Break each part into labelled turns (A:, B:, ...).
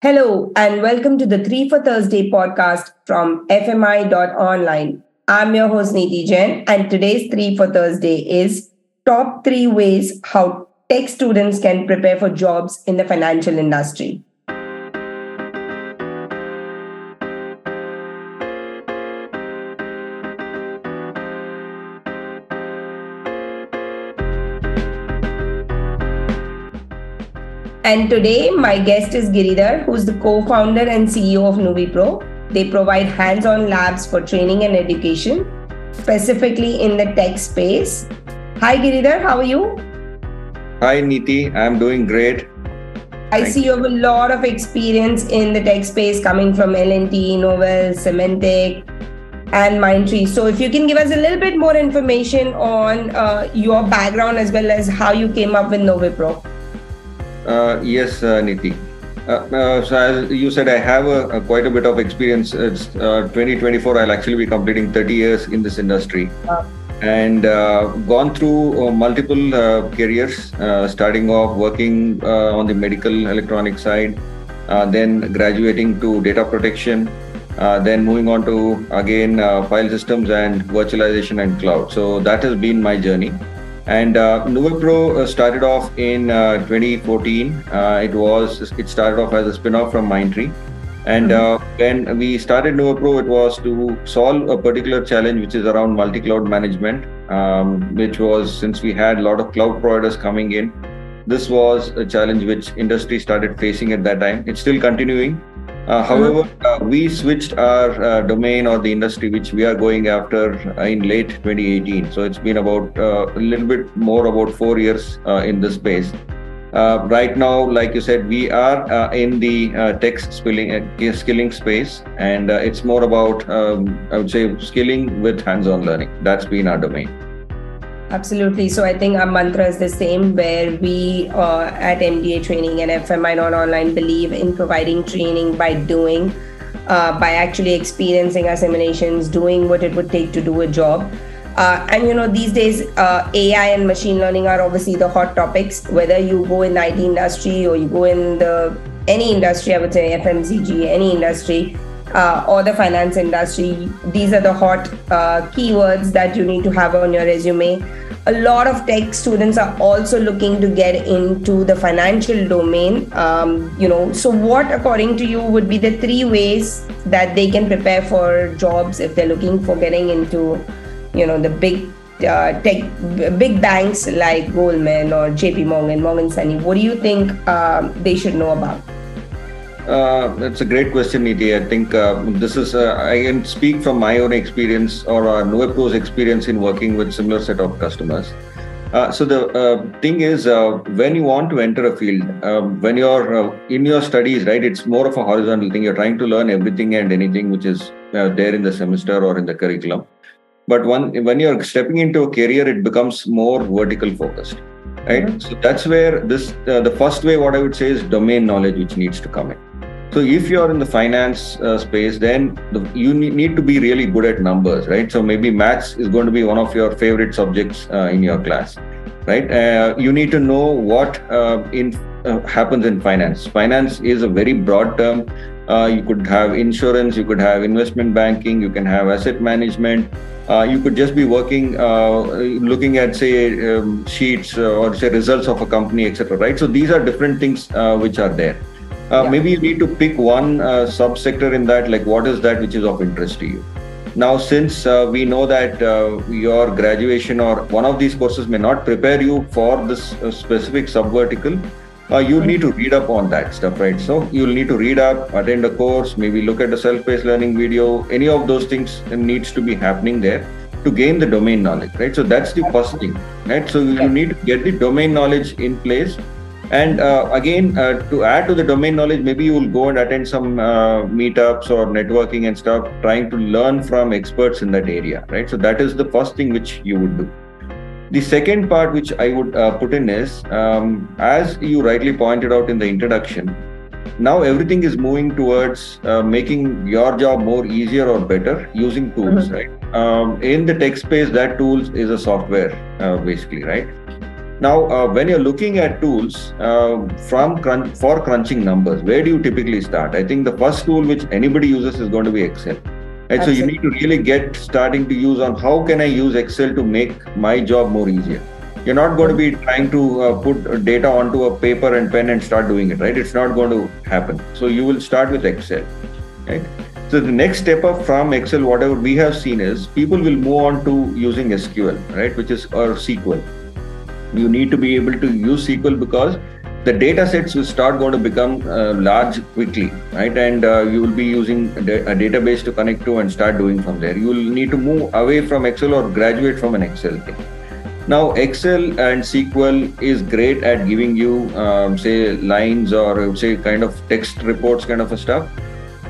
A: Hello, and welcome to the 3 for Thursday podcast from FMI.online. I'm your host, Niti Jain, and today's 3 for Thursday is top three ways how tech students can prepare for jobs in the financial industry. And today, my guest is Giridhar, who's the co founder and CEO of Nuvepro. They provide hands on labs for training and education, specifically in the tech space. Hi, Giridhar, how are you?
B: Hi, Niti. I'm doing great.
A: I Thank see you have a lot of experience in the tech space coming from L&T, Novell, Symantec, and Mindtree. So if you can give us a little bit more information on uh, your background as well as how you came up with Nuvepro.
B: Uh, yes, uh, Niti. Uh, so as you said, I have a, a quite a bit of experience. It's 2024. I'll actually be completing 30 years in this industry. And uh, gone through uh, multiple uh, careers, starting off working on the medical electronic side, then graduating to data protection, then moving on to again file systems and virtualization and cloud. So that has been my journey. And uh, Nuvepro uh, started off in uh, 2014. Uh, it was it started off as a spin-off from Mindtree. And mm-hmm. uh, when we started Nuvepro, it was to solve a particular challenge, which is around multi-cloud management, um, which was since we had a lot of cloud providers coming in, this was a challenge which industry started facing at that time. It's still continuing. Uh, however, uh, we switched our uh, domain or the industry which we are going after in late 2018. So it's been about a little bit more about four years in this space. Uh, right now, like you said, we are uh, in the uh, tech skilling, skilling space, and it's more about, um, I would say, skilling with hands on learning. That's been our domain.
A: Absolutely. So I think our mantra is the same, where we uh, at MDA Training and FMI.online believe in providing training by doing, uh, by actually experiencing our simulations, doing what it would take to do a job. Uh, and you know, these days, uh, AI and machine learning are obviously the hot topics. Whether you go in IT industry or you go in the any industry, I would say FMCG, any industry, uh, or the finance industry. These are the hot uh, keywords that you need to have on your resume. A lot of tech students are also looking to get into the financial domain. Um, you know, so what, according to you, would be the three ways that they can prepare for jobs if they're looking for getting into, you know, the big uh, tech big banks like Goldman or JP Morgan, Morgan Stanley? What do you think um, they should know about?
B: Uh, that's a great question, Niti. I think uh, this is, uh, I can speak from my own experience or uh, Nuvepro's experience in working with similar set of customers. Uh, so the uh, thing is, uh, when you want to enter a field, um, when you're in your studies, right, it's more of a horizontal thing. You're trying to learn everything and anything which is there in the semester or in the curriculum. But one, when you're stepping into a career, it becomes more vertical focused, right? Mm-hmm. So that's where this, the first way, what I would say is domain knowledge, which needs to come in. So if you're in the finance uh, space, then the, you need to be really good at numbers, right? So maybe maths is going to be one of your favorite subjects uh, in your class, right? Uh, you need to know what uh, in uh, happens in finance. Finance is a very broad term. Uh, you could have insurance, you could have investment banking, you can have asset management. you could just be working, looking at say um, sheets or say results of a company, etc. Right? So these are different things which are there. Uh, yeah. Maybe you need to pick one uh, subsector in that, like what is that which is of interest to you. Now, since uh, we know that uh, your graduation or one of these courses may not prepare you for this uh, specific subvertical, uh, you'll need to read up on that stuff, right? So you'll need to read up, attend a course, maybe look at a self-paced learning video. Any of those things needs to be happening there to gain the domain knowledge, right? So that's the first thing, right? So you need to get the domain knowledge in place and uh, again, uh, to add to the domain knowledge, maybe you will go and attend some uh, meetups or networking and stuff, trying to learn from experts in that area, right? So that is the first thing which you would do. The second part which I would uh, put in is, um, as you rightly pointed out in the introduction, now everything is moving towards uh, making your job more easier or better using tools, mm-hmm. right? Um, in the tech space, that tools is a software, uh, basically, right? Now, uh, when you're looking at tools uh, from crunch, for crunching numbers, where do you typically start? I think the first tool which anybody uses is going to be Excel. Right? So you need to really get starting to use on how can I use Excel to make my job more easier. You're not going to be trying to uh, put data onto a paper and pen and start doing it, right? It's not going to happen. So you will start with Excel, right? So the next step up from Excel, whatever we have seen is people will move on to using SQL, right? Which is or SQL you need to be able to use SQL because the data sets will start going to become uh, large quickly, right? And uh, you will be using a, database to connect to and start doing from there. You will need to move away from Excel or graduate from an Excel thing. Now, Excel and SQL is great at giving you, um, say, lines or say kind of text reports kind of a stuff.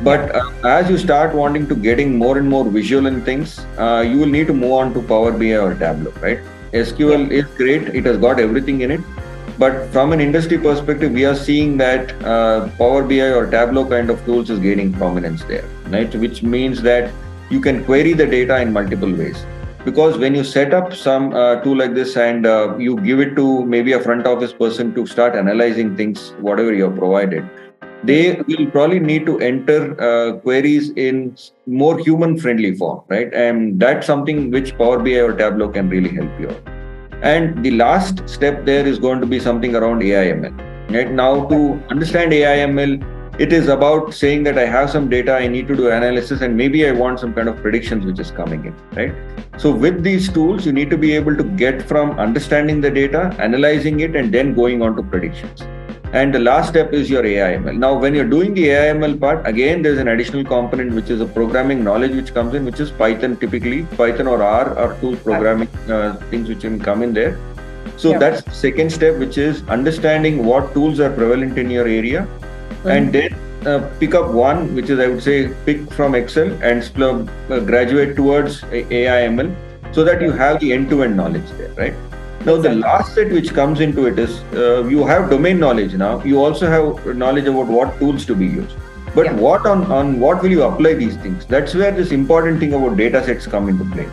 B: But uh, as you start wanting to getting more and more visual and things, uh, you will need to move on to Power BI or Tableau, right? SQL is great, it has got everything in it. But from an industry perspective, we are seeing that uh, Power BI or Tableau kind of tools is gaining prominence there, right? Which means that you can query the data in multiple ways. Because when you set up some uh, tool like this and uh, you give it to maybe a front office person to start analyzing things, whatever you have provided, they will probably need to enter uh, queries in more human friendly form right and that's something which power bi or tableau can really help you out and the last step there is going to be something around aiml right now to understand aiml it is about saying that i have some data i need to do analysis and maybe i want some kind of predictions which is coming in right? So with these tools you need to be able to get from understanding the data analyzing it and then going on to predictions and the last step is your AIML. Now, when you're doing the AIML part, again, there's an additional component which is a programming knowledge which comes in, which is Python typically. Python or R are two programming uh, things which can come in there. So yeah. that's second step, which is understanding what tools are prevalent in your area, mm-hmm. and then uh, pick up one, which is I would say pick from Excel and uh, graduate towards AIML, so that you have the end-to-end knowledge there, right? Now, the last set which comes into it is uh, you have domain knowledge now. You also have knowledge about what tools to be used. But yeah. what on, on what will you apply these things? That's where this important thing about data sets come into play.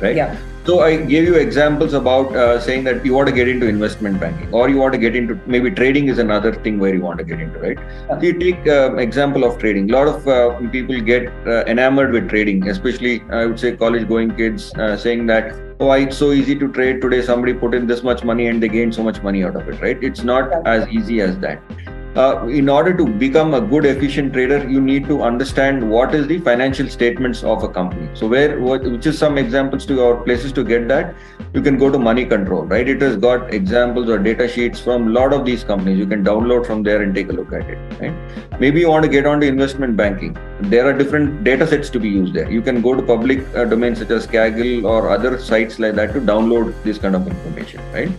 B: Right?
A: Yeah.
B: So I gave you examples about uh, saying that you want to get into investment banking, or you want to get into maybe trading is another thing where you want to get into, right? So you take uh, example of trading. A lot of uh, people get uh, enamored with trading, especially I would say college-going kids, uh, saying that oh, it's so easy to trade today. Somebody put in this much money and they gain so much money out of it, right? It's not as easy as that. Uh, in order to become a good efficient trader you need to understand what is the financial statements of a company. So where what, which is some examples to our places to get that? You can go to money control right? It has got examples or data sheets from a lot of these companies. You can download from there and take a look at it right? Maybe you want to get on to investment banking there are different data sets to be used there you can go to public uh, domains such as kaggle or other sites like that to download this kind of information right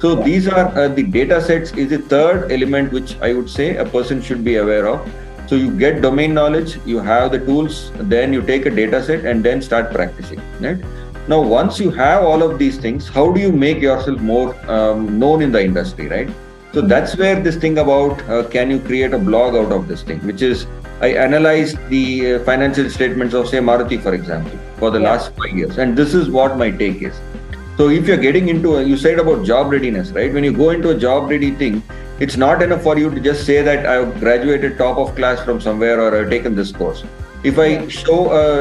B: so yeah. these are uh, the data sets is the third element which I would say a person should be aware of. So you get domain knowledge, you have the tools, then you take a data set and then start practicing. Right? Now, once you have all of these things, how do you make yourself more um, known in the industry, right? So that's where this thing about uh, can you create a blog out of this thing, which is I analyzed the uh, financial statements of say Maruti, for example, for the yeah. last five years, and this is what my take is. So if you're getting into, a, you said about job readiness, right? When you go into a job ready thing, it's not enough for you to just say that I've graduated top of class from somewhere or I've taken this course. If I show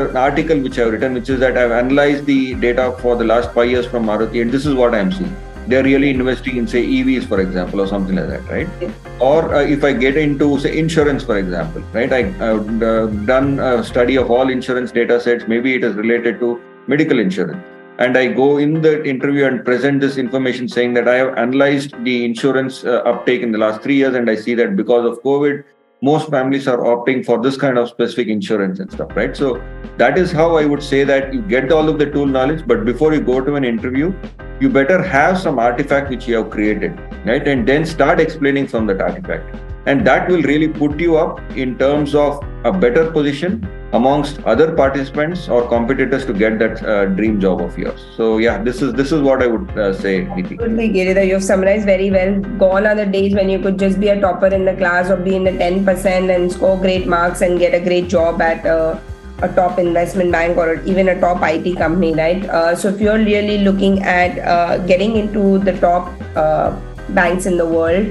B: an article which I've written, which is that I've analyzed the data for the last five years from Maruti, and this is what I'm seeing. They're really investing in, say, EVs, for example, or something like that, right? Yeah. Or uh, if I get into, say, insurance, for example, right? I, have uh, done a study of all insurance data sets. Maybe it is related to medical insurance and I go in the interview and present this information saying that I have analyzed the insurance uh, uptake in the last three years, and I see that because of COVID, most families are opting for this kind of specific insurance and stuff, right? So that is how I would say that you get all of the tool knowledge, but before you go to an interview, you better have some artifact which you have created, right? And then start explaining from that artifact. And that will really put you up in terms of a better position amongst other participants or competitors to get that uh, dream job of yours. So yeah this is this is what i would uh, say
A: Absolutely, Giridhar, you've summarized very well. Gone are the days when you could just be a topper in the class or be in the 10% and score great marks and get a great job at a a top investment bank or even a top IT company, right? Uh, so if you're really looking at uh, getting into the top uh, banks in the world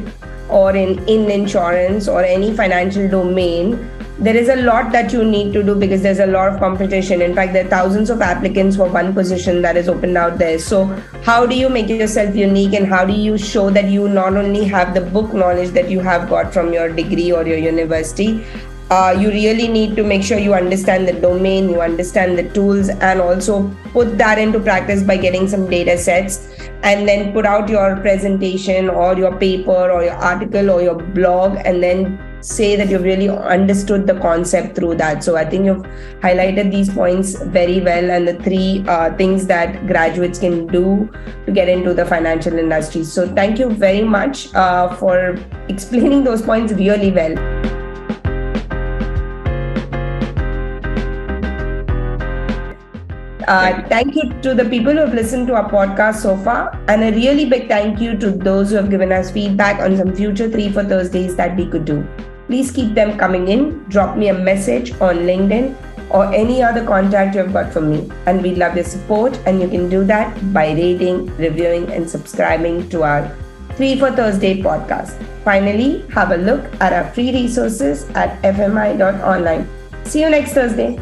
A: or in, in insurance or any financial domain, there is a lot that you need to do because there's a lot of competition. In fact, there are thousands of applicants for one position that is opened out there. So, how do you make yourself unique and how do you show that you not only have the book knowledge that you have got from your degree or your university? Uh, you really need to make sure you understand the domain, you understand the tools, and also put that into practice by getting some data sets and then put out your presentation or your paper or your article or your blog and then say that you've really understood the concept through that. So I think you've highlighted these points very well and the three uh, things that graduates can do to get into the financial industry. So thank you very much uh, for explaining those points really well. Uh, thank you to the people who have listened to our podcast so far, and a really big thank you to those who have given us feedback on some future three for Thursdays that we could do. Please keep them coming in. Drop me a message on LinkedIn or any other contact you've got from me. And we love your support, and you can do that by rating, reviewing, and subscribing to our 3 for Thursday podcast. Finally, have a look at our free resources at fmi.online. See you next Thursday.